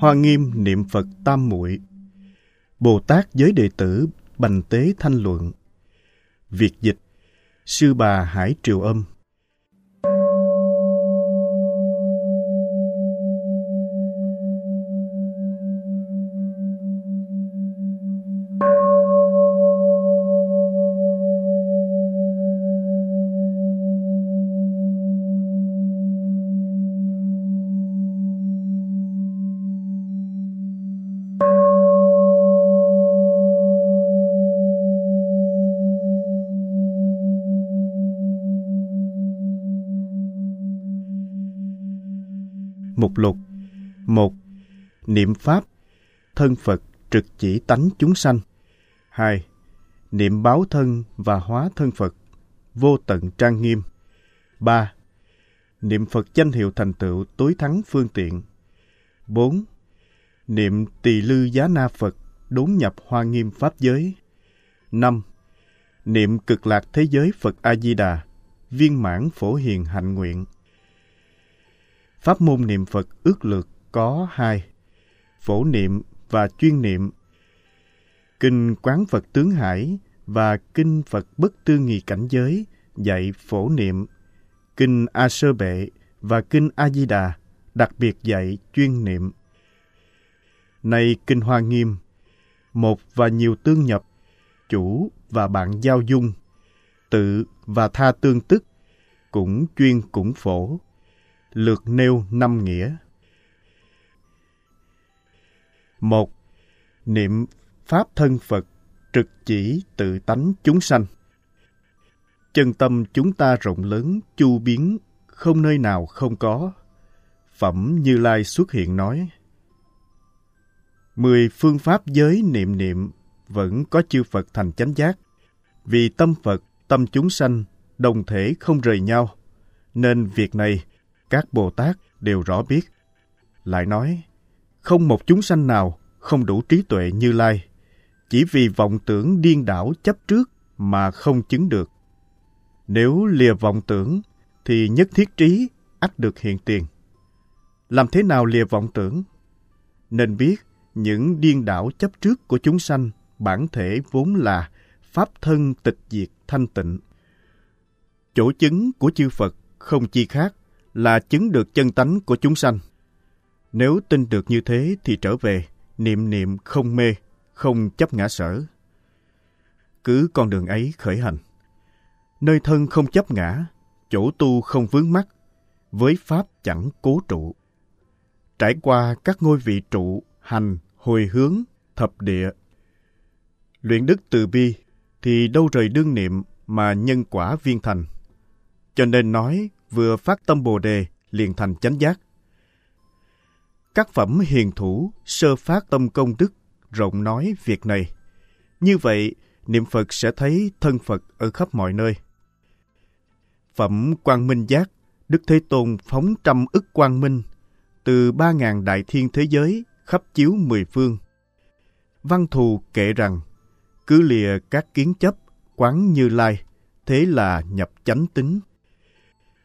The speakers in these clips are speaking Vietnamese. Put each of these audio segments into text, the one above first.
Hoa Nghiêm niệm Phật Tam Muội. Bồ Tát giới đệ tử Bành Tế Thanh Luận. Việt dịch, Sư bà Hải Triều Âm một lục. Một, Niệm Pháp. Thân Phật trực chỉ tánh chúng sanh. Hai, Niệm báo thân và hóa thân Phật. Vô tận trang nghiêm. Ba, Niệm Phật danh hiệu thành tựu tối thắng phương tiện. Bốn, Niệm tỳ lư giá na Phật đốn nhập hoa nghiêm Pháp giới. Năm, Niệm cực lạc thế giới Phật A-di-đà viên mãn phổ hiền hạnh nguyện. Pháp môn niệm Phật ước lược có hai, phổ niệm và chuyên niệm. Kinh Quán Phật Tướng Hải và Kinh Phật Bất Tư Nghị Cảnh Giới dạy phổ niệm. Kinh A Sơ Bệ và Kinh A Di Đà đặc biệt dạy chuyên niệm. Này Kinh Hoa Nghiêm, một và nhiều tương nhập, chủ và bạn giao dung, tự và tha tương tức, cũng chuyên cũng phổ lượt nêu năm nghĩa. một Niệm Pháp thân Phật trực chỉ tự tánh chúng sanh. Chân tâm chúng ta rộng lớn, chu biến, không nơi nào không có. Phẩm Như Lai xuất hiện nói, Mười phương pháp giới niệm niệm vẫn có chư Phật thành chánh giác. Vì tâm Phật, tâm chúng sanh đồng thể không rời nhau, nên việc này các Bồ Tát đều rõ biết. Lại nói, không một chúng sanh nào không đủ trí tuệ như Lai, chỉ vì vọng tưởng điên đảo chấp trước mà không chứng được. Nếu lìa vọng tưởng, thì nhất thiết trí ắt được hiện tiền. Làm thế nào lìa vọng tưởng? Nên biết những điên đảo chấp trước của chúng sanh bản thể vốn là pháp thân tịch diệt thanh tịnh. Chỗ chứng của chư Phật không chi khác là chứng được chân tánh của chúng sanh. Nếu tin được như thế thì trở về, niệm niệm không mê, không chấp ngã sở. Cứ con đường ấy khởi hành. Nơi thân không chấp ngã, chỗ tu không vướng mắc, với Pháp chẳng cố trụ. Trải qua các ngôi vị trụ, hành, hồi hướng, thập địa. Luyện đức từ bi thì đâu rời đương niệm mà nhân quả viên thành. Cho nên nói vừa phát tâm Bồ đề liền thành chánh giác. Các phẩm hiền thủ sơ phát tâm công đức rộng nói việc này. Như vậy, niệm Phật sẽ thấy thân Phật ở khắp mọi nơi. Phẩm Quang Minh Giác, Đức Thế Tôn phóng trăm ức quang minh, từ ba ngàn đại thiên thế giới khắp chiếu mười phương. Văn thù kể rằng, cứ lìa các kiến chấp, quán như lai, thế là nhập chánh tính.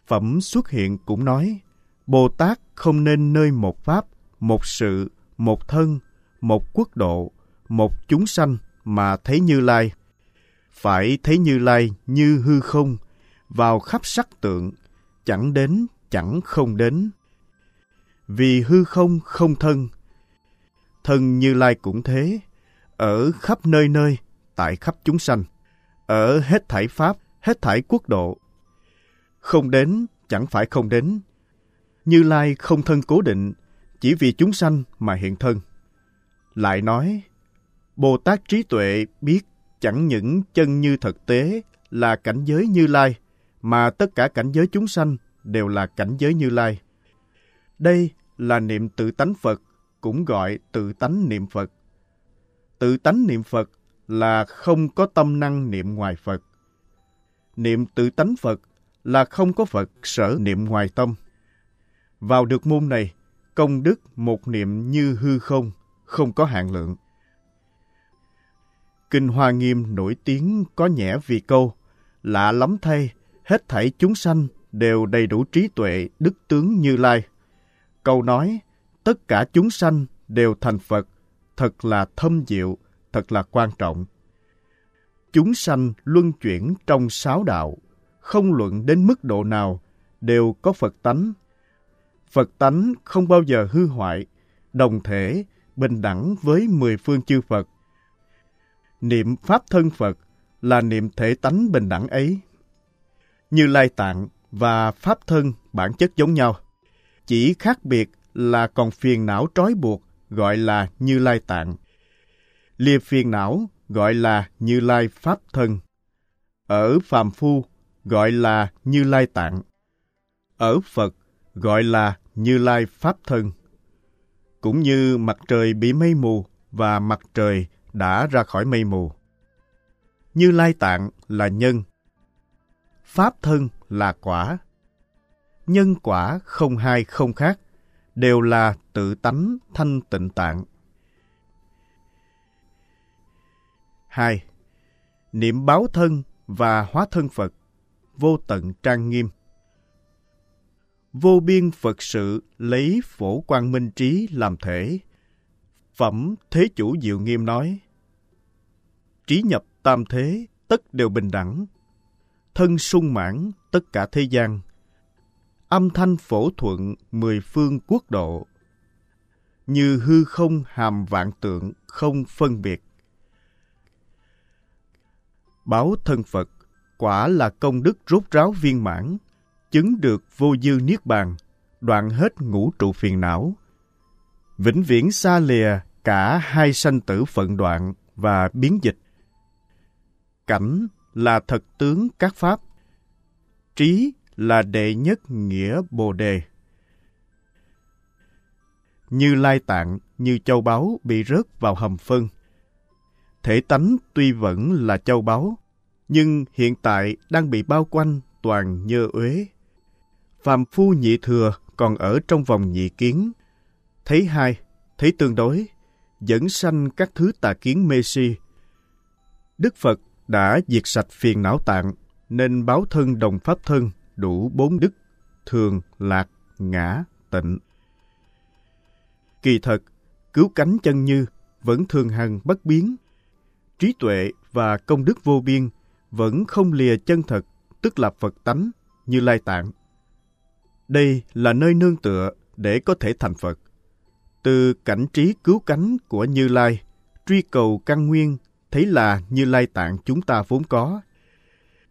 Phẩm xuất hiện cũng nói, Bồ Tát không nên nơi một pháp, một sự, một thân, một quốc độ, một chúng sanh mà thấy Như Lai. Phải thấy Như Lai như hư không, vào khắp sắc tượng, chẳng đến, chẳng không đến. Vì hư không không thân. Thân Như Lai cũng thế, ở khắp nơi nơi, tại khắp chúng sanh, ở hết thảy pháp, hết thảy quốc độ, không đến chẳng phải không đến. Như Lai không thân cố định, chỉ vì chúng sanh mà hiện thân. Lại nói, Bồ Tát trí tuệ biết chẳng những chân như thực tế là cảnh giới Như Lai, mà tất cả cảnh giới chúng sanh đều là cảnh giới Như Lai. Đây là niệm tự tánh Phật, cũng gọi tự tánh niệm Phật. Tự tánh niệm Phật là không có tâm năng niệm ngoài Phật. Niệm tự tánh Phật là không có Phật sở niệm ngoài tâm. Vào được môn này, công đức một niệm như hư không, không có hạn lượng. Kinh Hoa Nghiêm nổi tiếng có nhẽ vì câu, lạ lắm thay, hết thảy chúng sanh đều đầy đủ trí tuệ, đức tướng như lai. Câu nói, tất cả chúng sanh đều thành Phật, thật là thâm diệu, thật là quan trọng. Chúng sanh luân chuyển trong sáu đạo, không luận đến mức độ nào, đều có Phật tánh. Phật tánh không bao giờ hư hoại, đồng thể, bình đẳng với mười phương chư Phật. Niệm Pháp thân Phật là niệm thể tánh bình đẳng ấy. Như Lai Tạng và Pháp thân bản chất giống nhau, chỉ khác biệt là còn phiền não trói buộc gọi là Như Lai Tạng. Lìa phiền não gọi là Như Lai Pháp thân. Ở phàm phu gọi là Như Lai Tạng. Ở Phật gọi là Như Lai Pháp thân. Cũng như mặt trời bị mây mù và mặt trời đã ra khỏi mây mù. Như Lai Tạng là nhân. Pháp thân là quả. Nhân quả không hai không khác, đều là tự tánh thanh tịnh tạng. 2. Niệm báo thân và hóa thân Phật, vô tận trang nghiêm. Vô biên Phật sự lấy phổ quang minh trí làm thể. Phẩm Thế Chủ Diệu Nghiêm nói, Trí nhập tam thế, tất đều bình đẳng. Thân sung mãn, tất cả thế gian. Âm thanh phổ thuận, mười phương quốc độ. Như hư không hàm vạn tượng, không phân biệt. Báo thân Phật, quả là công đức rốt ráo viên mãn, chứng được vô dư niết bàn, đoạn hết ngũ trụ phiền não. Vĩnh viễn xa lìa cả hai sanh tử phận đoạn và biến dịch. Cảnh là thật tướng các pháp. Trí là đệ nhất nghĩa bồ đề. Như lai tạng như châu báu bị rớt vào hầm phân. Thể tánh tuy vẫn là châu báu nhưng hiện tại đang bị bao quanh toàn nhơ uế phàm phu nhị thừa còn ở trong vòng nhị kiến thấy hai thấy tương đối dẫn sanh các thứ tà kiến mê si đức phật đã diệt sạch phiền não tạng, nên báo thân đồng pháp thân đủ bốn đức, thường, lạc, ngã, tịnh. Kỳ thật, cứu cánh chân như vẫn thường hằng bất biến. Trí tuệ và công đức vô biên vẫn không lìa chân thật, tức là Phật tánh, như lai tạng. Đây là nơi nương tựa để có thể thành Phật. Từ cảnh trí cứu cánh của Như Lai, truy cầu căn nguyên thấy là như lai tạng chúng ta vốn có.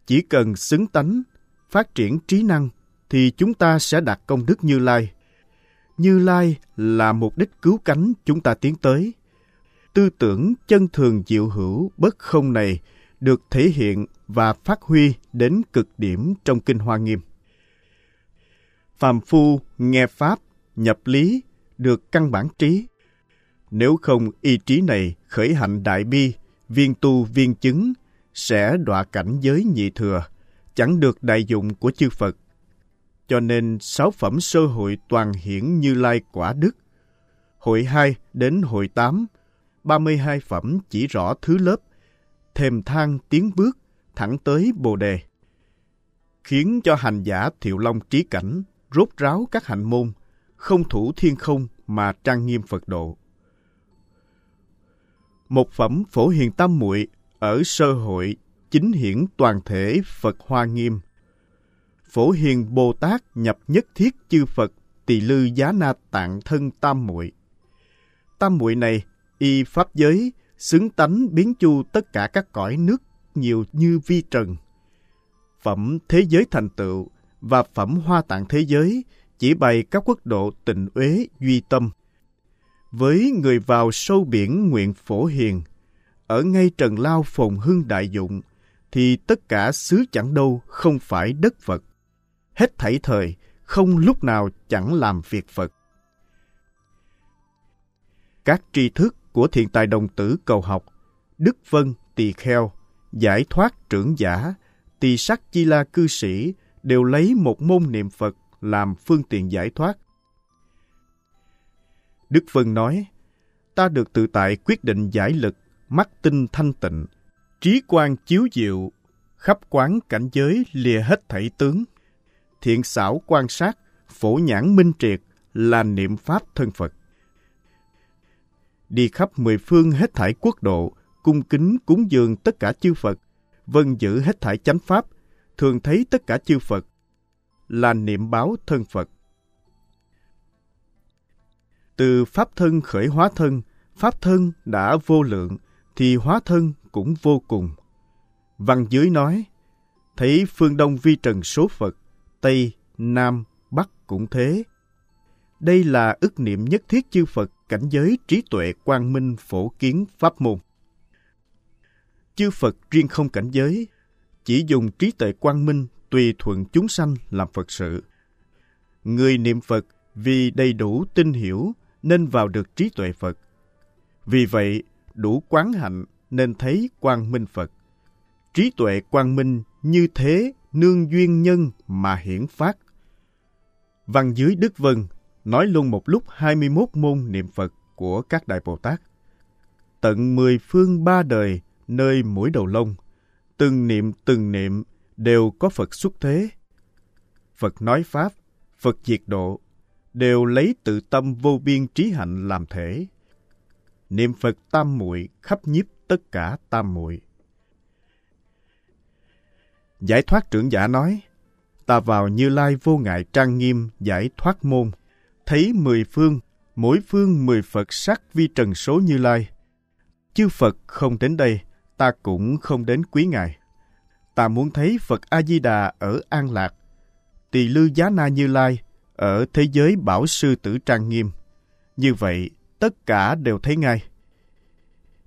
Chỉ cần xứng tánh, phát triển trí năng, thì chúng ta sẽ đạt công đức như lai. Như lai là mục đích cứu cánh chúng ta tiến tới. Tư tưởng chân thường diệu hữu bất không này được thể hiện và phát huy đến cực điểm trong Kinh Hoa Nghiêm. Phàm phu nghe Pháp, nhập lý, được căn bản trí. Nếu không y trí này khởi hạnh đại bi, viên tu viên chứng sẽ đọa cảnh giới nhị thừa, chẳng được đại dụng của chư Phật. Cho nên sáu phẩm sơ hội toàn hiển như lai quả đức. Hội 2 đến hội 8, 32 phẩm chỉ rõ thứ lớp, thềm thang tiến bước, thẳng tới Bồ Đề. Khiến cho hành giả thiệu long trí cảnh, rốt ráo các hạnh môn, không thủ thiên không mà trang nghiêm Phật độ một phẩm phổ hiền tam muội ở sơ hội chính hiển toàn thể Phật Hoa Nghiêm. Phổ hiền Bồ Tát nhập nhất thiết chư Phật tỳ lư giá na tạng thân tam muội. Tam muội này y pháp giới xứng tánh biến chu tất cả các cõi nước nhiều như vi trần. Phẩm thế giới thành tựu và phẩm hoa tạng thế giới chỉ bày các quốc độ tịnh uế duy tâm – với người vào sâu biển nguyện phổ hiền, ở ngay trần lao phồn hưng đại dụng, thì tất cả xứ chẳng đâu không phải đất Phật. Hết thảy thời, không lúc nào chẳng làm việc Phật. Các tri thức của thiện tài đồng tử cầu học, Đức Vân, Tỳ Kheo, Giải thoát trưởng giả, Tỳ sắc chi la cư sĩ đều lấy một môn niệm Phật làm phương tiện giải thoát. Đức Vân nói, ta được tự tại quyết định giải lực, mắt tinh thanh tịnh, trí quan chiếu diệu, khắp quán cảnh giới lìa hết thảy tướng. Thiện xảo quan sát, phổ nhãn minh triệt là niệm pháp thân Phật. đi khắp mười phương hết thảy quốc độ, cung kính cúng dường tất cả chư Phật, vân giữ hết thảy chánh pháp, thường thấy tất cả chư Phật, là niệm báo thân Phật. Từ pháp thân khởi hóa thân, pháp thân đã vô lượng, thì hóa thân cũng vô cùng. Văn dưới nói, thấy phương Đông vi trần số Phật, Tây, Nam, Bắc cũng thế. Đây là ức niệm nhất thiết chư Phật cảnh giới trí tuệ quang minh phổ kiến pháp môn. Chư Phật riêng không cảnh giới, chỉ dùng trí tuệ quang minh tùy thuận chúng sanh làm Phật sự. Người niệm Phật vì đầy đủ tin hiểu nên vào được trí tuệ Phật. Vì vậy, đủ quán hạnh nên thấy quang minh Phật. Trí tuệ quang minh như thế nương duyên nhân mà hiển phát. Văn dưới Đức Vân nói luôn một lúc 21 môn niệm Phật của các Đại Bồ Tát. Tận mười phương ba đời nơi mũi đầu lông, từng niệm từng niệm đều có Phật xuất thế. Phật nói Pháp, Phật diệt độ, đều lấy tự tâm vô biên trí hạnh làm thể. Niệm Phật tam muội khắp nhiếp tất cả tam muội. Giải thoát trưởng giả nói, ta vào Như Lai vô ngại trang nghiêm giải thoát môn, thấy mười phương, mỗi phương mười Phật sắc vi trần số Như Lai. Chư Phật không đến đây, ta cũng không đến quý Ngài. Ta muốn thấy Phật A-di-đà ở An Lạc, Tỳ Lư Giá Na Như Lai ở thế giới Bảo Sư Tử Trang Nghiêm. Như vậy, tất cả đều thấy ngay.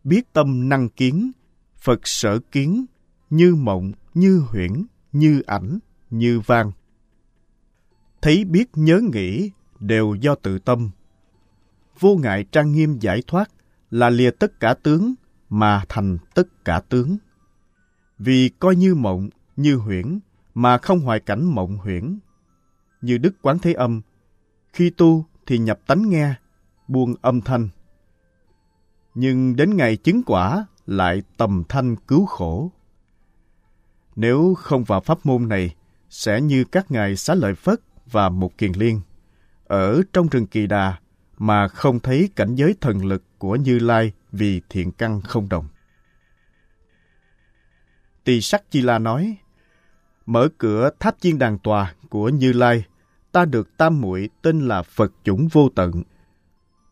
Biết tâm năng kiến, Phật sở kiến, như mộng, như huyễn, như ảnh, như vang. Thấy biết nhớ nghĩ đều do tự tâm. Vô ngại trang nghiêm giải thoát là lìa tất cả tướng mà thành tất cả tướng. Vì coi như mộng, như huyễn, mà không hoài cảnh mộng huyễn. Như Đức Quán Thế Âm, khi tu thì nhập tánh nghe, buông âm thanh. Nhưng đến ngày chứng quả lại tầm thanh cứu khổ. Nếu không vào pháp môn này, sẽ như các ngài xá lợi Phất và một kiền liên. Ở trong rừng kỳ đà mà không thấy cảnh giới thần lực của Như Lai vì thiện căn không đồng. Tỳ sắc Chi La nói, mở cửa tháp chiên đàn tòa của Như Lai, ta được tam muội tên là Phật chủng vô tận.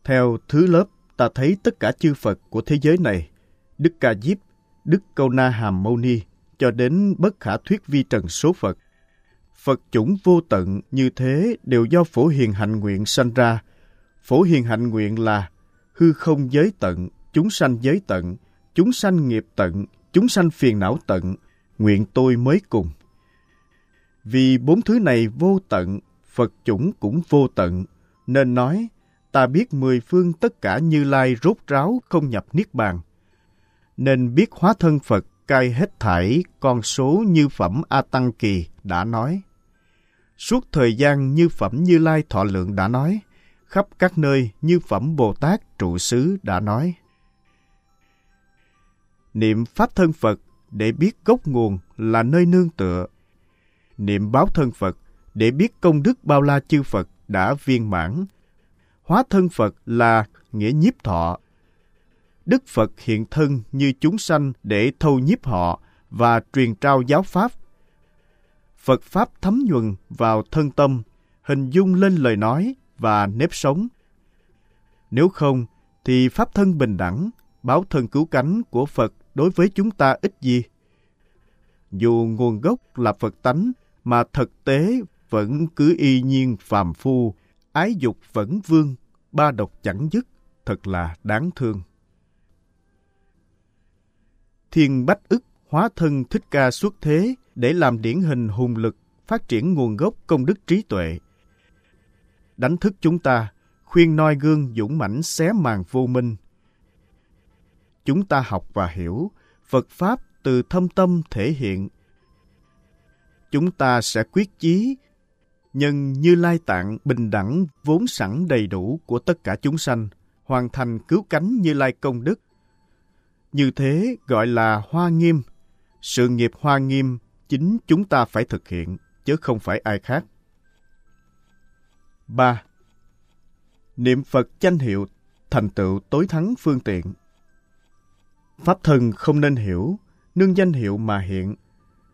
Theo thứ lớp, ta thấy tất cả chư Phật của thế giới này, Đức Ca Diếp, Đức Câu Na Hàm Mâu Ni, cho đến bất khả thuyết vi trần số Phật. Phật chủng vô tận như thế đều do phổ hiền hạnh nguyện sanh ra. Phổ hiền hạnh nguyện là hư không giới tận, chúng sanh giới tận, chúng sanh nghiệp tận, chúng sanh phiền não tận, nguyện tôi mới cùng. Vì bốn thứ này vô tận, Phật chủng cũng vô tận, nên nói, ta biết mười phương tất cả như lai rốt ráo không nhập niết bàn. Nên biết hóa thân Phật cai hết thảy con số như phẩm A Tăng Kỳ đã nói. Suốt thời gian như phẩm Như Lai Thọ Lượng đã nói, khắp các nơi như phẩm Bồ Tát trụ xứ đã nói. Niệm Pháp thân Phật để biết gốc nguồn là nơi nương tựa. Niệm báo thân Phật để biết công đức bao la chư Phật đã viên mãn. Hóa thân Phật là nghĩa nhiếp thọ. Đức Phật hiện thân như chúng sanh để thâu nhiếp họ và truyền trao giáo Pháp. Phật Pháp thấm nhuần vào thân tâm, hình dung lên lời nói và nếp sống. Nếu không, thì Pháp thân bình đẳng, báo thân cứu cánh của Phật đối với chúng ta ít gì. Dù nguồn gốc là Phật tánh, mà thực tế vẫn cứ y nhiên phàm phu, ái dục vẫn vương, ba độc chẳng dứt, thật là đáng thương. Thiên Bách ức hóa thân thích ca xuất thế để làm điển hình hùng lực, phát triển nguồn gốc công đức trí tuệ. Đánh thức chúng ta, khuyên noi gương dũng mãnh xé màn vô minh. Chúng ta học và hiểu, Phật Pháp từ thâm tâm thể hiện. Chúng ta sẽ quyết chí, nhân như lai tạng bình đẳng vốn sẵn đầy đủ của tất cả chúng sanh, hoàn thành cứu cánh như lai công đức. Như thế gọi là hoa nghiêm. Sự nghiệp hoa nghiêm chính chúng ta phải thực hiện, chứ không phải ai khác. 3. Niệm Phật danh hiệu thành tựu tối thắng phương tiện. Pháp thân không nên hiểu, nương danh hiệu mà hiện.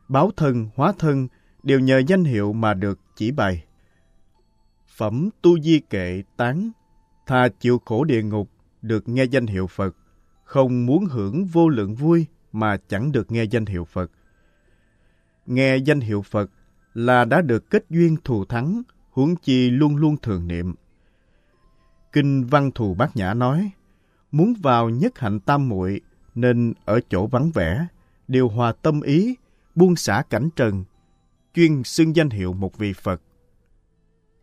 Báo thân, hóa thân đều nhờ danh hiệu mà được chỉ bày. Phẩm tu di kệ tán, thà chịu khổ địa ngục, được nghe danh hiệu Phật, không muốn hưởng vô lượng vui mà chẳng được nghe danh hiệu Phật. Nghe danh hiệu Phật là đã được kết duyên thù thắng, huống chi luôn luôn thường niệm. Kinh Văn Thù Bát Nhã nói, muốn vào nhất hạnh tam muội nên ở chỗ vắng vẻ, điều hòa tâm ý, buông xả cảnh trần, chuyên xưng danh hiệu một vị Phật.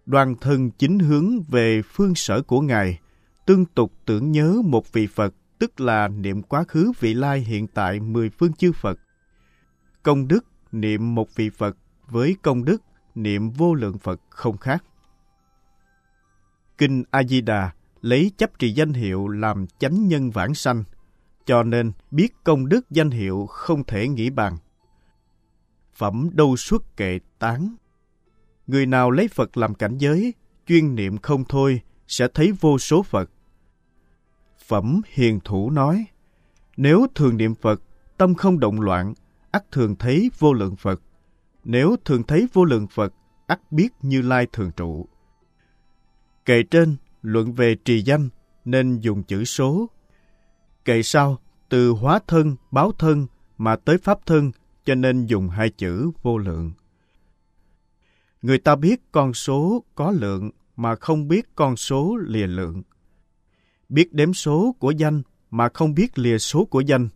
Đoàn thân chính hướng về phương sở của Ngài, tương tục tưởng nhớ một vị Phật, tức là niệm quá khứ vị lai hiện tại mười phương chư Phật. Công đức niệm một vị Phật với công đức niệm vô lượng Phật không khác. Kinh A-di-đà lấy chấp trì danh hiệu làm chánh nhân vãng sanh, cho nên biết công đức danh hiệu không thể nghĩ bàn. Phẩm đâu xuất kệ tán. Người nào lấy Phật làm cảnh giới, chuyên niệm không thôi, sẽ thấy vô số Phật. Phẩm hiền thủ nói, nếu thường niệm Phật, tâm không động loạn, ắt thường thấy vô lượng Phật. Nếu thường thấy vô lượng Phật, ắt biết Như Lai thường trụ. Kệ trên luận về trì danh nên dùng chữ số. Kệ sau từ hóa thân, báo thân mà tới pháp thân cho nên dùng hai chữ vô lượng. Người ta biết con số có lượng mà không biết con số lìa lượng. Biết đếm số của danh mà không biết lìa số của danh.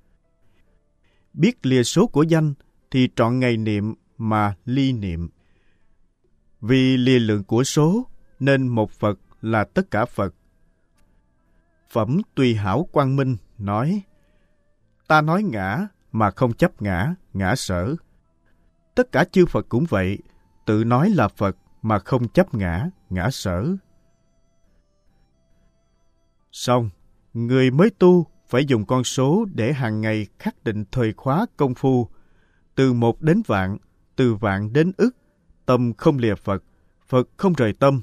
Biết lìa số của danh thì trọn ngày niệm mà ly niệm. Vì lìa lượng của số nên một Phật là tất cả Phật. Phẩm Tùy Hảo Quang Minh nói, Ta nói ngã mà không chấp ngã, ngã sở. Tất cả chư Phật cũng vậy, tự nói là Phật mà không chấp ngã, ngã sở. Xong, người mới tu phải dùng con số để hàng ngày khắc định thời khóa công phu, từ một đến vạn, từ vạn đến ức, tâm không lìa Phật, Phật không rời tâm,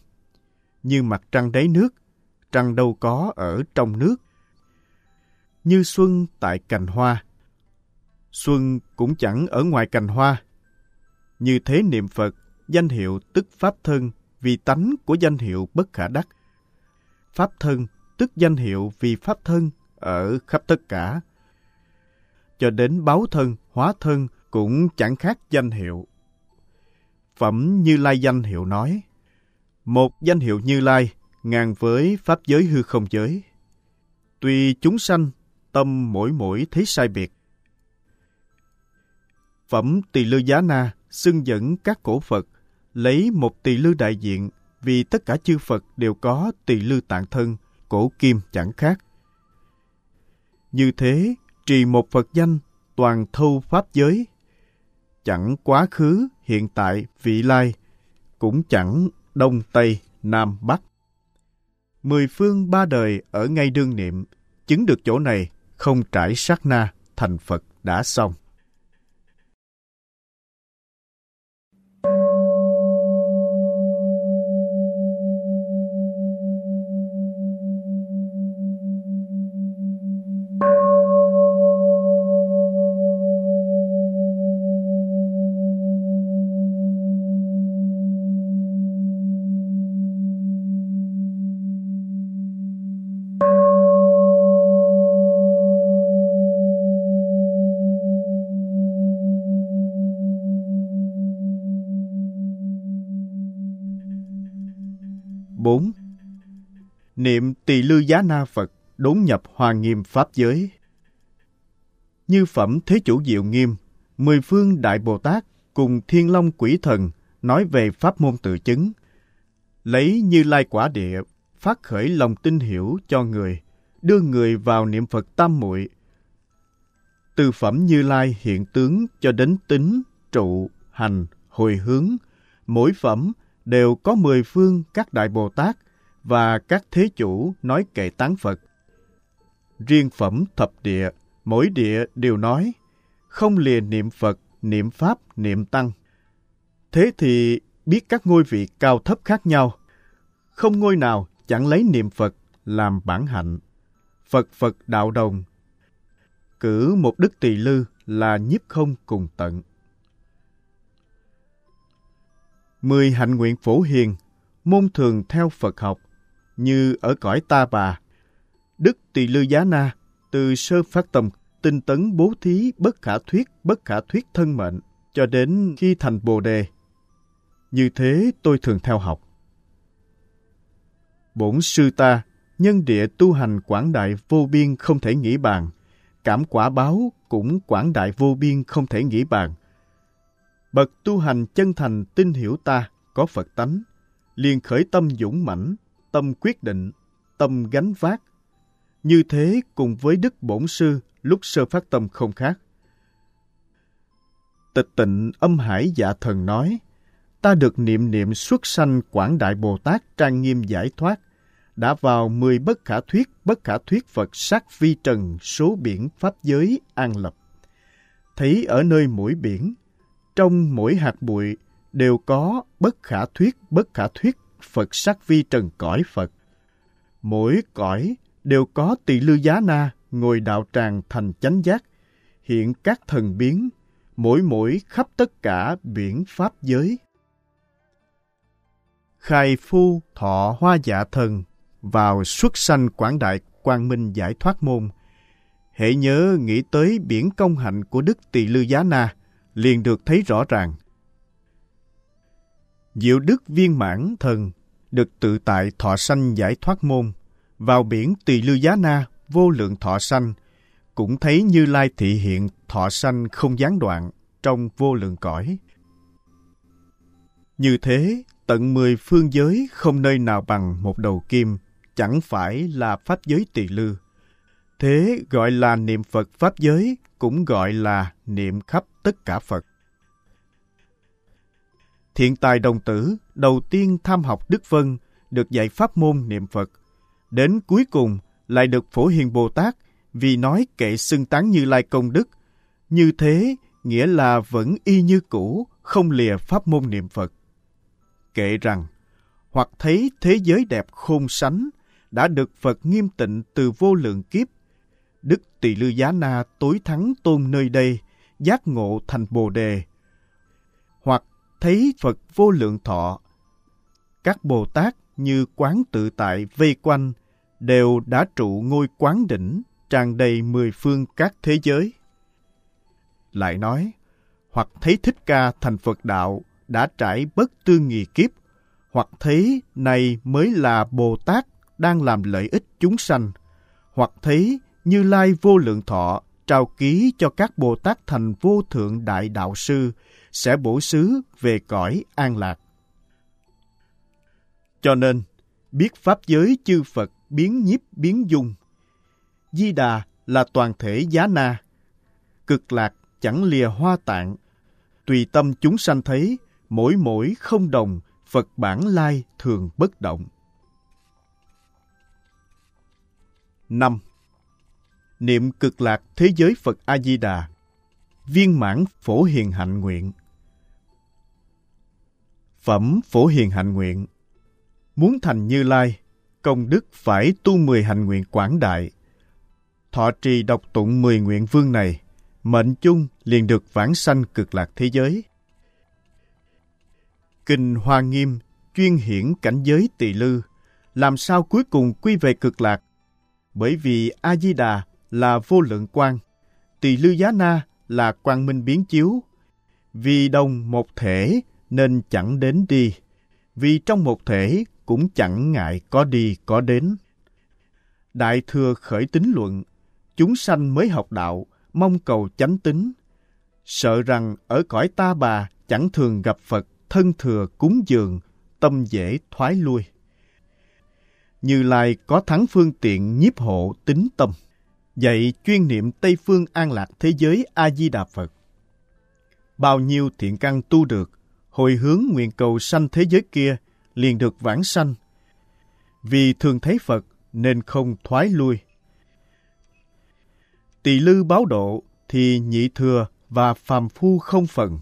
như mặt trăng đáy nước, trăng đâu có ở trong nước. Như xuân tại cành hoa, xuân cũng chẳng ở ngoài cành hoa. Như thế niệm Phật, danh hiệu tức Pháp thân vì tánh của danh hiệu bất khả đắc. Pháp thân tức danh hiệu vì Pháp thân ở khắp tất cả. Cho đến báo thân, hóa thân cũng chẳng khác danh hiệu. Phẩm Như Lai danh hiệu nói, một danh hiệu Như Lai ngang với pháp giới hư không giới. Tuy chúng sanh, tâm mỗi mỗi thấy sai biệt. Phẩm Tỳ Lư Giá Na xưng dẫn các cổ Phật, lấy một tỳ lư đại diện vì tất cả chư Phật đều có tỳ lư tạng thân, cổ kim chẳng khác. Như thế, trì một Phật danh toàn thâu pháp giới, chẳng quá khứ, hiện tại, vị lai, cũng chẳng Đông, Tây, Nam, Bắc. Mười phương ba đời ở ngay đương niệm, chứng được chỗ này, không trải sát na, thành Phật đã xong. Tỳ lư giá na Phật đốn nhập hoa nghiêm pháp giới. Như phẩm Thế Chủ Diệu Nghiêm, Mười Phương Đại Bồ Tát cùng Thiên Long Quỷ Thần nói về pháp môn tự chứng. Lấy như lai quả địa, phát khởi lòng tin hiểu cho người, đưa người vào niệm Phật tam muội Từ phẩm Như Lai hiện tướng cho đến tính, trụ, hành, hồi hướng, mỗi phẩm đều có mười phương các đại Bồ Tát – và các thế chủ nói kệ tán Phật. Riêng phẩm thập địa, mỗi địa đều nói, không lìa niệm Phật, niệm Pháp, niệm Tăng. Thế thì biết các ngôi vị cao thấp khác nhau. Không ngôi nào chẳng lấy niệm Phật, làm bản hạnh. Phật Phật đạo đồng. Cử một đức tỳ lư là nhiếp không cùng tận. Mười hạnh nguyện phổ hiền, môn thường theo Phật học, như ở cõi ta bà. Đức tỳ lư giá na, từ sơ phát tâm, tinh tấn bố thí bất khả thuyết, bất khả thuyết thân mệnh, cho đến khi thành Bồ Đề. Như thế tôi thường theo học. Bổn sư ta, nhân địa tu hành quảng đại vô biên không thể nghĩ bàn, cảm quả báo cũng quảng đại vô biên không thể nghĩ bàn. Bậc tu hành chân thành tin hiểu ta, có Phật tánh, liền khởi tâm dũng mãnh, tâm quyết định, tâm gánh vác. Như thế cùng với Đức Bổn Sư lúc sơ phát tâm không khác. Tịch tịnh âm hải dạ thần nói, ta được niệm niệm xuất sanh quảng đại Bồ Tát trang nghiêm giải thoát, đã vào mười bất khả thuyết, bất khả thuyết Phật sát vi trần số biển pháp giới an lập. Thấy ở nơi mỗi biển, trong mỗi hạt bụi đều có bất khả thuyết, bất khả thuyết Phật sắc vi trần cõi Phật. Mỗi cõi đều có tỳ lư giá na ngồi đạo tràng thành chánh giác, hiện các thần biến, mỗi mỗi khắp tất cả biển pháp giới. Khai phu thọ hoa dạ thần vào xuất sanh quảng đại quang minh giải thoát môn. Hệ nhớ nghĩ tới biển công hạnh của Đức Tỳ Lư Giá Na, liền được thấy rõ ràng. Diệu đức viên mãn thần được tự tại thọ sanh giải thoát môn, vào biển Tỳ Lư Giá Na vô lượng thọ sanh, cũng thấy Như Lai thị hiện thọ sanh không gián đoạn trong vô lượng cõi. Như thế, tận mười phương giới không nơi nào bằng một đầu kim, chẳng phải là pháp giới tỳ lư. Thế gọi là niệm Phật pháp giới, cũng gọi là niệm khắp tất cả Phật. Thiện tài đồng tử đầu tiên tham học Đức Vân được dạy pháp môn niệm Phật. Đến cuối cùng lại được Phổ Hiền Bồ Tát vì nói kệ xưng tán Như Lai công đức. Như thế nghĩa là vẫn y như cũ, không lìa pháp môn niệm Phật. Kệ rằng, hoặc thấy thế giới đẹp khôn sánh, đã được Phật nghiêm tịnh từ vô lượng kiếp. Đức Tỳ Lư Giá Na tối thắng tôn nơi đây, giác ngộ thành Bồ Đề. Thấy Phật vô lượng thọ. Các Bồ Tát như quán tự tại vây quanh, đều đã trụ ngôi quán đỉnh, tràn đầy mười phương các thế giới. Lại nói, hoặc thấy Thích Ca thành Phật đạo đã trải bất tư nghì kiếp, hoặc thấy này mới là Bồ Tát đang làm lợi ích chúng sanh, hoặc thấy Như Lai vô lượng thọ trao ký cho các Bồ Tát thành vô thượng đại đạo sư sẽ bổ xứ về cõi an lạc. Cho nên, biết pháp giới chư Phật biến nhiếp biến dung. Di Đà là toàn thể giá na, cực lạc chẳng lìa hoa tạng, tùy tâm chúng sanh thấy, mỗi mỗi không đồng, Phật bản lai thường bất động. 5. Niệm cực lạc thế giới Phật A-di-đà Viên mãn phổ hiền hạnh nguyện Phẩm phổ hiền hạnh nguyện Muốn thành Như Lai, công đức phải tu mười hạnh nguyện quảng đại. Thọ trì đọc tụng mười nguyện vương này, mệnh chung liền được vãng sanh cực lạc thế giới. Kinh Hoa Nghiêm chuyên hiển cảnh giới tỳ lư, làm sao cuối cùng quy về cực lạc bởi vì A-di-đà là vô lượng quang tỳ lư giá na là quang minh biến chiếu. Vì đồng một thể nên chẳng đến đi, vì trong một thể cũng chẳng ngại có đi có đến. Đại thừa khởi tính luận, chúng sanh mới học đạo, mong cầu chánh tính. Sợ rằng ở cõi ta bà chẳng thường gặp Phật thân thừa cúng dường, tâm dễ thoái lui. Như Lai có thắng phương tiện nhiếp hộ tính tâm, dạy chuyên niệm Tây Phương an lạc thế giới A-di-đà Phật. Bao nhiêu thiện căn tu được, hồi hướng nguyện cầu sanh thế giới kia, liền được vãng sanh. Vì thường thấy Phật nên không thoái lui. Tỳ lư báo độ thì nhị thừa và phàm phu không phần,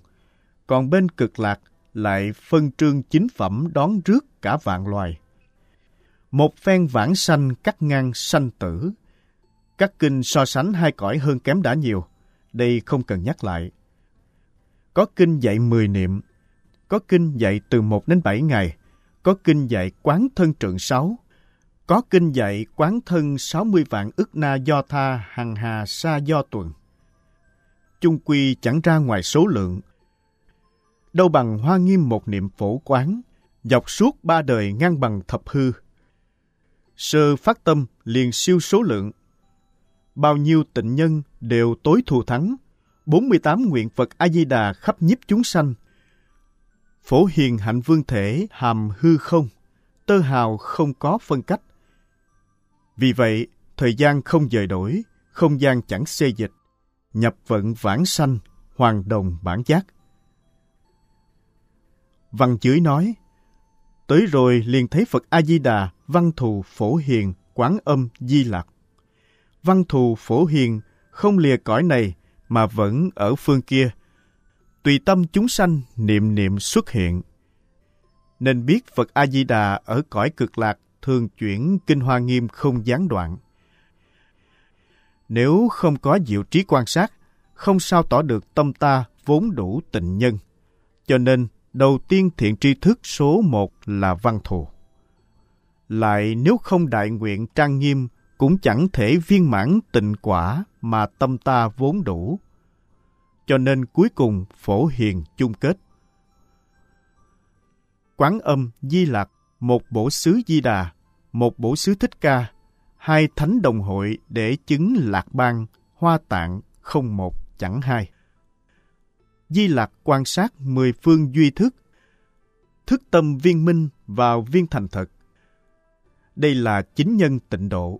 còn bên cực lạc lại phân trương chính phẩm đón rước cả vạn loài một phen vãng sanh cắt ngang sanh tử. Các kinh so sánh hai cõi hơn kém đã nhiều, đây không cần nhắc lại. Có kinh dạy 10 niệm, có kinh dạy từ 1 đến 7 ngày, có kinh dạy quán thân trượng 6, có kinh dạy quán thân 60 vạn ức na do tha hằng hà sa do tuần. Chung quy chẳng ra ngoài số lượng. Đâu bằng hoa nghiêm một niệm phổ quán, dọc suốt ba đời ngang bằng thập hư. Sơ phát tâm liền siêu số lượng. Bao nhiêu tịnh nhân đều tối thù thắng, 48 nguyện Phật A-di-đà khắp nhiếp chúng sanh. Phổ hiền hạnh vương thể hàm hư không, tơ hào không có phân cách. Vì vậy, thời gian không dời đổi, không gian chẳng xê dịch, nhập vận vãng sanh, hoàng đồng bản giác. Văn chưới nói, tới rồi liền thấy Phật A-di-đà, văn thù phổ hiền, quán âm di lạc. Văn thù phổ hiền không lìa cõi này mà vẫn ở phương kia. Tùy tâm chúng sanh niệm niệm xuất hiện. Nên biết Phật A-di-đà ở cõi cực lạc thường chuyển kinh hoa nghiêm không gián đoạn. Nếu không có diệu trí quan sát, không sao tỏ được tâm ta vốn đủ tịnh nhân. Cho nên, đầu tiên thiện tri thức số một là văn thù. Lại nếu không đại nguyện trang nghiêm, cũng chẳng thể viên mãn tịnh quả mà tâm ta vốn đủ. Cho nên cuối cùng phổ hiền chung kết. Quán âm Di Lạc, một bổ xứ Di Đà, một bổ xứ Thích Ca, hai thánh đồng hội để chứng lạc bang, hoa tạng, không một chẳng hai. Di Lạc quan sát mười phương duy thức, thức tâm viên minh vào viên thành thật. Đây là chính nhân tịnh độ.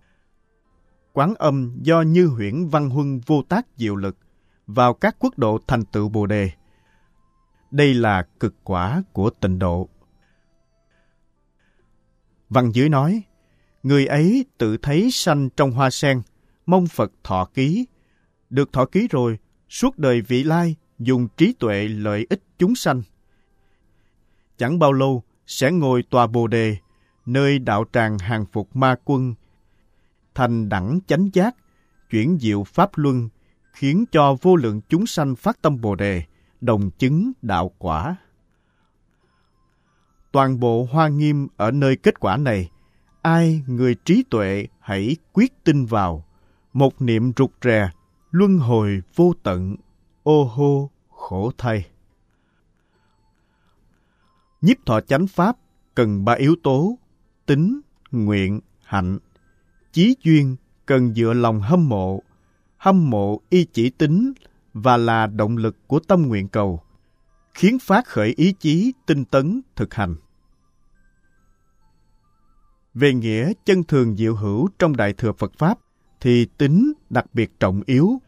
Quán âm do Như Huyễn Văn Huân vô tác diệu lực vào các quốc độ thành tựu Bồ Đề. Đây là cực quả của tịnh độ. Văn dưới nói, người ấy tự thấy sanh trong hoa sen, mong Phật thọ ký. Được thọ ký rồi, suốt đời vị lai dùng trí tuệ lợi ích chúng sanh. Chẳng bao lâu sẽ ngồi tòa bồ đề, nơi đạo tràng hàng phục ma quân, thành đẳng chánh giác, chuyển diệu pháp luân, khiến cho vô lượng chúng sanh phát tâm bồ đề, đồng chứng đạo quả. Toàn bộ hoa nghiêm ở nơi kết quả này, ai người trí tuệ hãy quyết tin vào, một niệm rụt rè, luân hồi vô tận, ô hô khổ thay. Nhiếp thọ chánh pháp cần ba yếu tố, tính, nguyện, hạnh. Chí duyên cần dựa lòng hâm mộ, hâm mộ y chỉ tính và là động lực của tâm nguyện cầu, khiến phát khởi ý chí tinh tấn thực hành. Về nghĩa chân thường diệu hữu trong Đại Thừa Phật Pháp thì tính đặc biệt trọng yếu.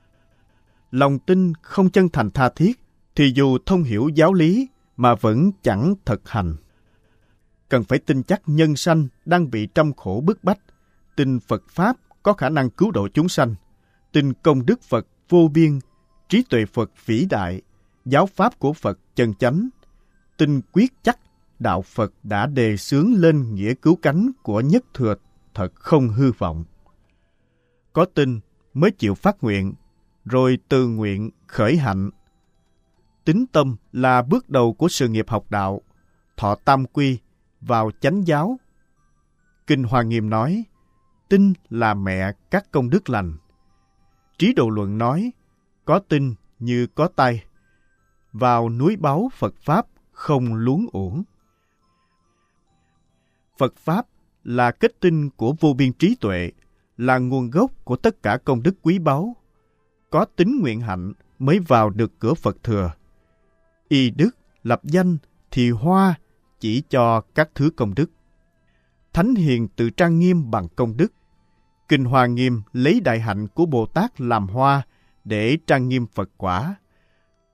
Lòng tin không chân thành tha thiết thì dù thông hiểu giáo lý mà vẫn chẳng thực hành. Cần phải tin chắc nhân sanh đang bị trăm khổ bức bách, tin Phật Pháp có khả năng cứu độ chúng sanh, tin công đức Phật vô biên, trí tuệ Phật vĩ đại, giáo Pháp của Phật chân chánh, tin quyết chắc đạo Phật đã đề xướng lên nghĩa cứu cánh của nhất thừa thật không hư vọng. Có tin mới chịu phát nguyện, rồi từ nguyện khởi hạnh. Tính tâm là bước đầu của sự nghiệp học đạo, thọ tam quy, vào chánh giáo. Kinh Hoa Nghiêm nói, tin là mẹ các công đức lành. Trí Độ Luận nói, có tin như có tay. Vào núi báu Phật Pháp không luống uổng. Phật Pháp là kết tinh của vô biên trí tuệ, là nguồn gốc của tất cả công đức quý báu. Có tính nguyện hạnh mới vào được cửa Phật thừa. Y đức, lập danh, thì hoa chỉ cho các thứ công đức. Thánh hiền tự trang nghiêm bằng công đức. Kinh Hoa Nghiêm lấy đại hạnh của Bồ Tát làm hoa để trang nghiêm Phật quả.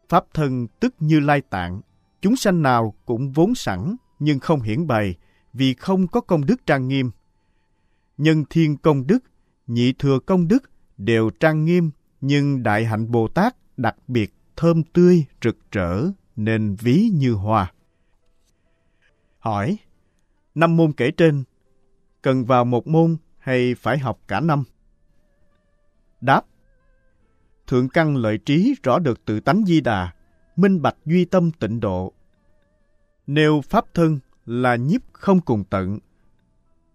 Pháp thân tức như lai tạng, chúng sanh nào cũng vốn sẵn nhưng không hiển bày, vì không có công đức trang nghiêm. Nhân thiên công đức, nhị thừa công đức đều trang nghiêm, nhưng đại hạnh Bồ Tát đặc biệt thơm tươi, rực rỡ, nên ví như hoa. Hỏi, năm môn kể trên, cần vào một môn hay phải học cả năm? Đáp Thượng căn lợi trí rõ được tự tánh di đà, minh bạch duy tâm tịnh độ. Nêu pháp thân là nhiếp không cùng tận.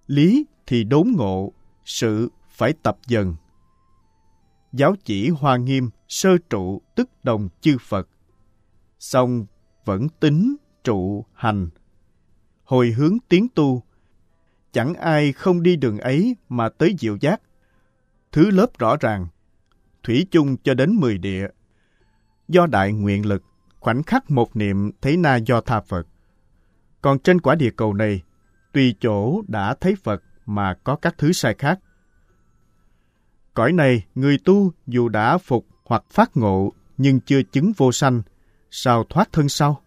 Lý thì đốn ngộ, sự phải tập dần. Giáo chỉ hoa nghiêm, sơ trụ tức đồng chư Phật. Xong vẫn tính, trụ, hành. Hồi hướng tiến tu, chẳng ai không đi đường ấy mà tới diệu giác. Thứ lớp rõ ràng, thủy chung cho đến mười địa. Do đại nguyện lực, khoảnh khắc một niệm thấy na do tha Phật. Còn trên quả địa cầu này, tùy chỗ đã thấy Phật mà có các thứ sai khác. Cõi này, người tu dù đã phục hoặc phát ngộ nhưng chưa chứng vô sanh, sao thoát thân sau?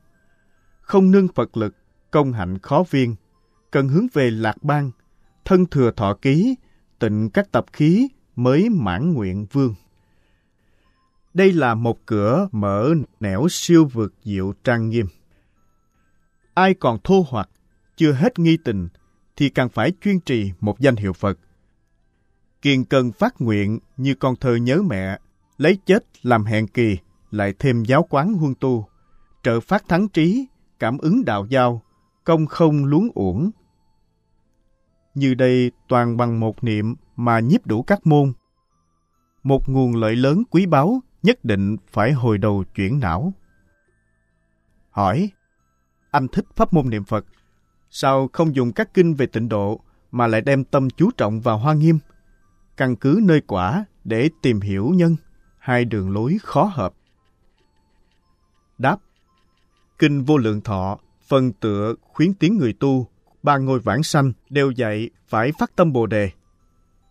Không nương Phật lực, công hạnh khó viên, cần hướng về lạc bang, thân thừa thọ ký, tịnh các tập khí mới mãn nguyện vương. Đây là một cửa mở nẻo siêu vượt diệu trang nghiêm. Ai còn thô hoặc, chưa hết nghi tình, thì càng phải chuyên trì một danh hiệu Phật. Kiên cần phát nguyện như con thơ nhớ mẹ, lấy chết làm hẹn kỳ, lại thêm giáo quán huân tu, trợ phát thắng trí, cảm ứng đạo giao, công không luống uổng. Như đây toàn bằng một niệm mà nhiếp đủ các môn. Một nguồn lợi lớn quý báu nhất định phải hồi đầu chuyển não. Hỏi, anh thích pháp môn niệm Phật, sao không dùng các kinh về tịnh độ mà lại đem tâm chú trọng vào hoa nghiêm, căn cứ nơi quả để tìm hiểu nhân, hai đường lối khó hợp. Đáp Kinh Vô Lượng Thọ, phần tựa khuyến tiến người tu, ba ngôi vãng sanh đều dạy phải phát tâm Bồ Đề.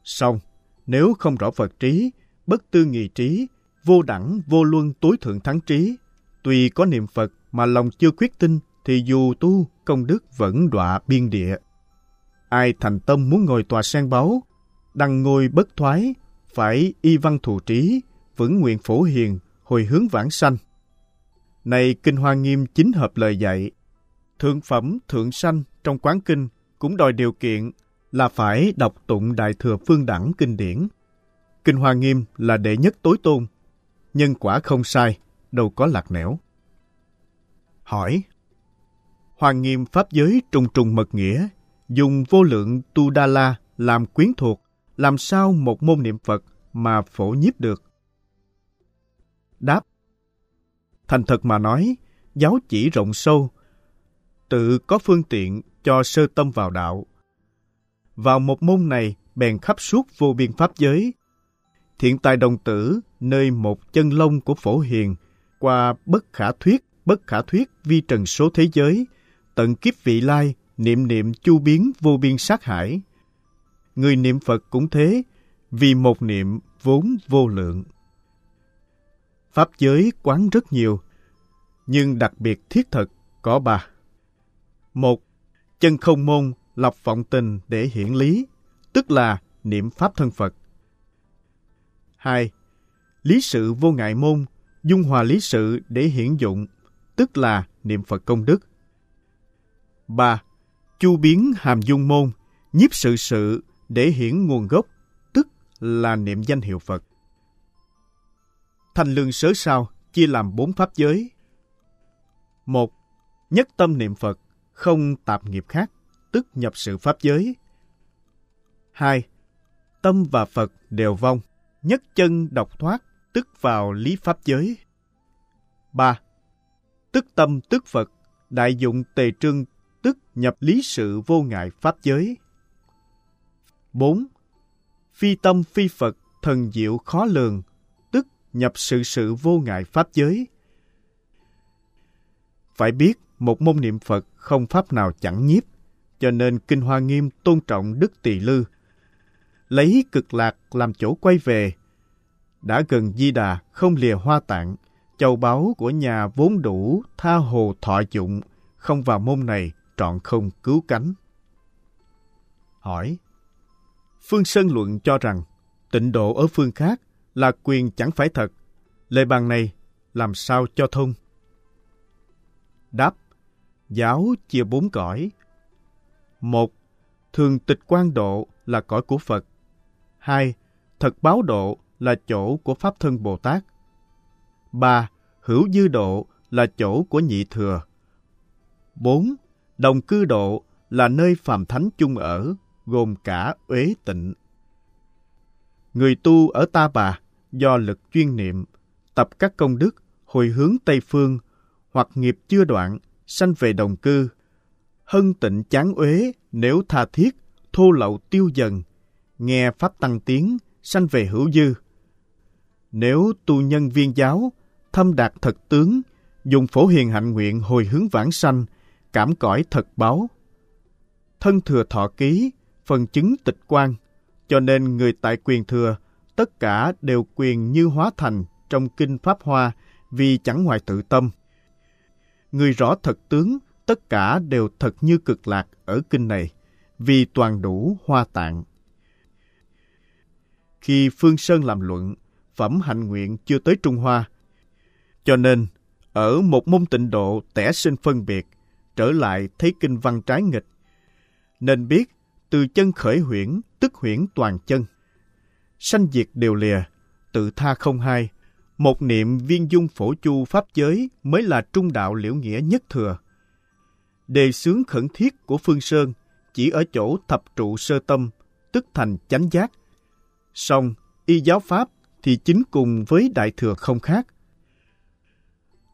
Xong, nếu không rõ Phật trí, bất tư nghị trí, vô đẳng, vô luân tối thượng thắng trí, tuy có niệm Phật mà lòng chưa quyết tin, thì dù tu, công đức vẫn đọa biên địa. Ai thành tâm muốn ngồi tòa sen báu, đăng ngôi bất thoái, phải y văn thù trí, vững nguyện phổ hiền, hồi hướng vãng sanh. Này Kinh Hoa Nghiêm chính hợp lời dạy, thượng phẩm thượng sanh trong quán kinh cũng đòi điều kiện là phải đọc tụng Đại Thừa Phương Đẳng kinh điển. Kinh Hoa Nghiêm là đệ nhất tối tôn, nhân quả không sai, đâu có lạc nẻo. Hỏi Hoàng Nghiêm Pháp giới trùng trùng mật nghĩa, dùng vô lượng Tu Đa La làm quyến thuộc, làm sao một môn niệm Phật mà phổ nhiếp được? Đáp Thành thật mà nói, giáo chỉ rộng sâu, tự có phương tiện cho sơ tâm vào đạo. Vào một môn này, bèn khắp suốt vô biên pháp giới. Thiện tài đồng tử, nơi một chân lông của phổ hiền, qua bất khả thuyết, bất khả thuyết vi trần số thế giới, tận kiếp vị lai, niệm niệm chu biến vô biên sát hải. Người niệm Phật cũng thế, vì một niệm vốn vô lượng. Pháp giới quán rất nhiều, nhưng đặc biệt thiết thực có ba. Một, chân không môn lập vọng tình để hiển lý, tức là niệm Pháp thân Phật. Hai, lý sự vô ngại môn, dung hòa lý sự để hiển dụng, tức là niệm Phật công đức. Ba, chu biến hàm dung môn, nhiếp sự sự để hiển nguồn gốc, tức là niệm danh hiệu Phật. Thành lương sớ sao chia làm bốn pháp giới. Một, nhất tâm niệm Phật, không tạp nghiệp khác, tức nhập sự pháp giới. Hai, tâm và Phật đều vong, nhất chân độc thoát, tức vào lý pháp giới. Ba, tức tâm tức Phật, đại dụng tề trương, tức nhập lý sự vô ngại pháp giới. 4. Phi tâm phi Phật, thần diệu khó lường, tức nhập sự sự vô ngại pháp giới. Phải biết, một môn niệm Phật không pháp nào chẳng nhiếp, cho nên Kinh Hoa Nghiêm tôn trọng Đức Tỳ Lư. Lấy cực lạc làm chỗ quay về. Đã gần di đà, không lìa hoa tạng, châu báu của nhà vốn đủ, tha hồ thọ dụng, không vào môn này, trọn không cứu cánh. Hỏi Phương Sơn luận cho rằng tịnh độ ở phương khác là quyền chẳng phải thật. Lệ bàn này làm sao cho thông? Đáp Giáo chia bốn cõi. Một, Thường tịch quan độ là cõi của Phật. hai Thật báo độ là chỗ của Pháp Thân Bồ Tát. ba Hữu dư độ là chỗ của nhị thừa. bốn Đồng cư độ là nơi phàm thánh chung ở, gồm cả uế tịnh. Người tu ở Ta Bà do lực chuyên niệm, tập các công đức, hồi hướng Tây Phương, hoặc nghiệp chưa đoạn, sanh về đồng cư. Hân tịnh chán uế nếu tha thiết, thô lậu tiêu dần, nghe Pháp tăng tiếng sanh về hữu dư. Nếu tu nhân viên giáo, thâm đạt thật tướng, dùng phổ hiền hạnh nguyện hồi hướng vãng sanh, cảm cõi thật báo. Thân thừa thọ ký, phần chứng tịch quan, cho nên người tại quyền thừa, tất cả đều quyền như hóa thành trong kinh Pháp Hoa vì chẳng ngoài tự tâm. Người rõ thật tướng, tất cả đều thật như cực lạc ở kinh này, vì toàn đủ hoa tạng. Khi Phương Sơn làm luận, phẩm hạnh nguyện chưa tới Trung Hoa, cho nên ở một môn tịnh độ tẻ sinh phân biệt, trở lại thấy kinh văn trái nghịch. Nên biết, từ chân khởi huyễn, tức huyễn toàn chân. Sanh diệt đều lìa, tự tha không hai. Một niệm viên dung phổ chu pháp giới mới là trung đạo liễu nghĩa nhất thừa. Đề xướng khẩn thiết của Phương Sơn chỉ ở chỗ thập trụ sơ tâm, tức thành chánh giác. Song, y giáo pháp thì chính cùng với đại thừa không khác.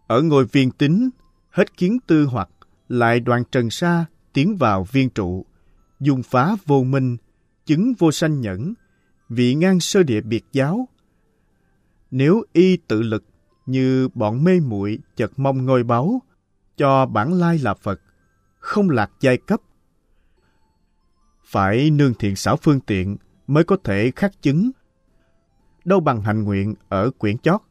Ở ngôi viên tính, hết kiến tư hoặc lại đoạn trần sa tiến vào viên trụ, dùng phá vô minh, chứng vô sanh nhẫn, vị ngang sơ địa biệt giáo. Nếu y tự lực như bọn mê muội chợt mong ngôi báu, cho bản lai là Phật, không lạc giai cấp. Phải nương thiện xảo phương tiện mới có thể khắc chứng. Đâu bằng hành nguyện ở quyển chót,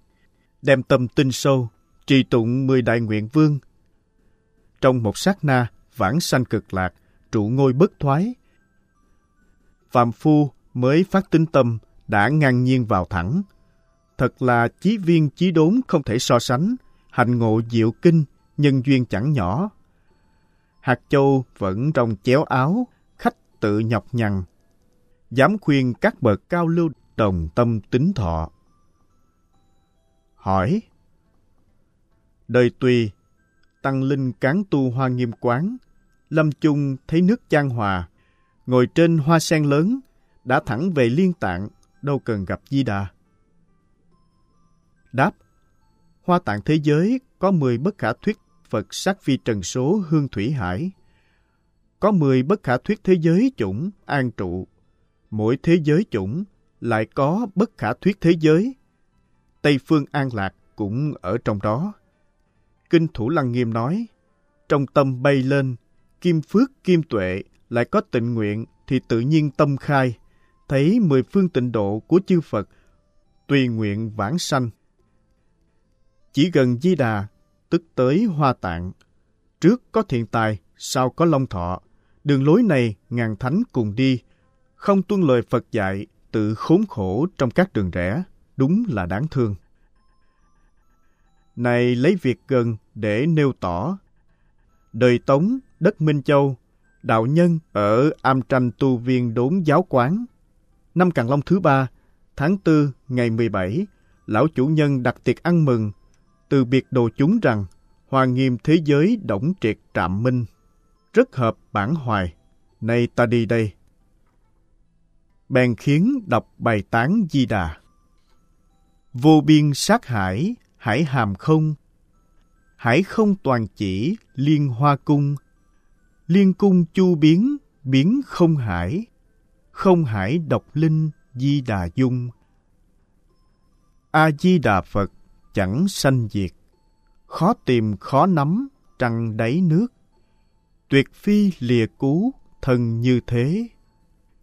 đem tâm tinh sâu, trì tụng mười đại nguyện vương. Trong một sát na, vãng sanh cực lạc, trụ ngôi bất thoái. Phạm phu mới phát tinh tâm đã ngang nhiên vào thẳng. Thật là chí viên chí đốn không thể so sánh, hành ngộ diệu kinh, nhân duyên chẳng nhỏ. Hạt châu vẫn trong chéo áo, khách tự nhọc nhằn. Dám khuyên các bậc cao lưu đồng tâm tính thọ. Hỏi Đời tùy, tăng linh cán tu hoa nghiêm quán, lâm chung thấy nước chan hòa, ngồi trên hoa sen lớn, đã thẳng về liên tạng, đâu cần gặp Di Đà. Đáp, hoa tạng thế giới có 10 bất khả thuyết Phật sắc phi trần số hương thủy hải. Có 10 bất khả thuyết thế giới chủng an trụ. Mỗi thế giới chủng lại có bất khả thuyết thế giới. Tây phương an lạc cũng ở trong đó. Kinh Thủ Lăng Nghiêm nói, trong tâm bay lên, kim phước kim tuệ lại có tịnh nguyện thì tự nhiên tâm khai, thấy mười phương tịnh độ của chư Phật, tùy nguyện vãng sanh. Chỉ gần Di Đà, tức tới Hoa Tạng. Trước có thiện tài, sau có long thọ. Đường lối này ngàn thánh cùng đi, không tuân lời Phật dạy, tự khốn khổ trong các đường rẽ, đúng là đáng thương. Này lấy việc gần để nêu tỏ. Đời Tống, đất Minh Châu, đạo nhân ở Am Tranh Tu Viên Đốn Giáo Quán. Năm Càng Long thứ ba, tháng tư ngày 17, lão chủ nhân đặt tiệc ăn mừng, từ biệt đồ chúng rằng Hoa nghiêm thế giới động triệt trạm minh. Rất hợp bản hoài, nay ta đi đây. Bèn khiến đọc bài tán di đà. Vô biên sát hải, hải hàm không. Hải không toàn chỉ, liên hoa cung. Liên cung chu biến, biến không hải. Không hải độc linh, di đà dung. A-di-đà Phật chẳng sanh diệt. Khó tìm khó nắm, trăng đáy nước. Tuyệt phi lìa cú, thân như thế.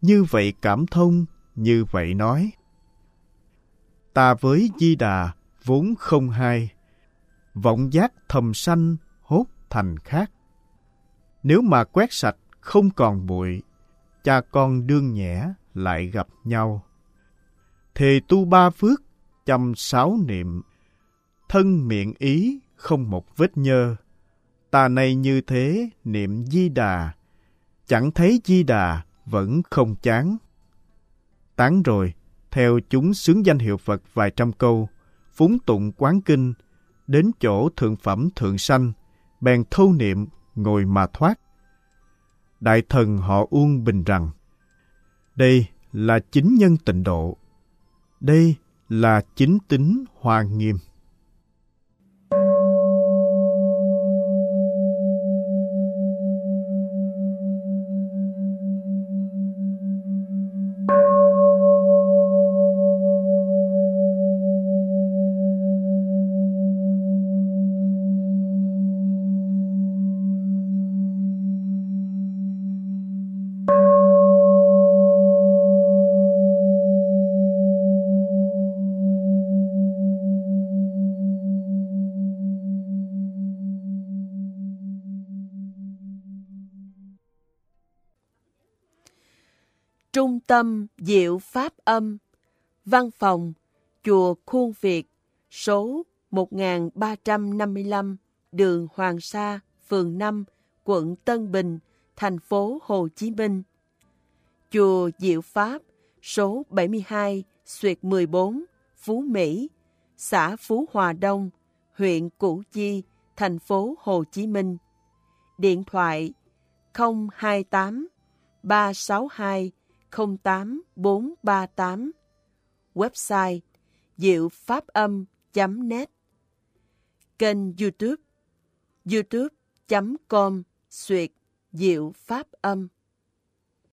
Như vậy cảm thông, như vậy nói. Ta với di đà vốn không hai. Vọng giác thầm sanh hốt thành khác. Nếu mà quét sạch không còn bụi, cha con đương nhẽ lại gặp nhau. Thề tu ba phước, chăm sáu niệm, thân miệng ý không một vết nhơ. Ta này như thế niệm di đà, chẳng thấy di đà vẫn không chán. Tán rồi, theo chúng xướng danh hiệu Phật vài trăm câu, phúng tụng quán kinh, đến chỗ thượng phẩm thượng sanh, bèn thâu niệm, ngồi mà thoát. Đại thần họ Uông bình rằng, đây là chính nhân tịnh độ. Đây là chính tính hoa nghiêm. Tâm Diệu Pháp Âm. Văn phòng Chùa Khuôn Việt Số 1355 Đường Hoàng Sa, phường 5, quận Tân Bình, thành phố Hồ Chí Minh. Chùa Diệu Pháp Số 72 Xuyệt 14 Phú Mỹ xã Phú Hòa Đông, huyện Củ Chi, thành phố Hồ Chí Minh. Điện thoại 028 362 08438 Website diệu pháp âm.net Kênh youtube youtube.com Xuyệt Diệu Pháp Âm.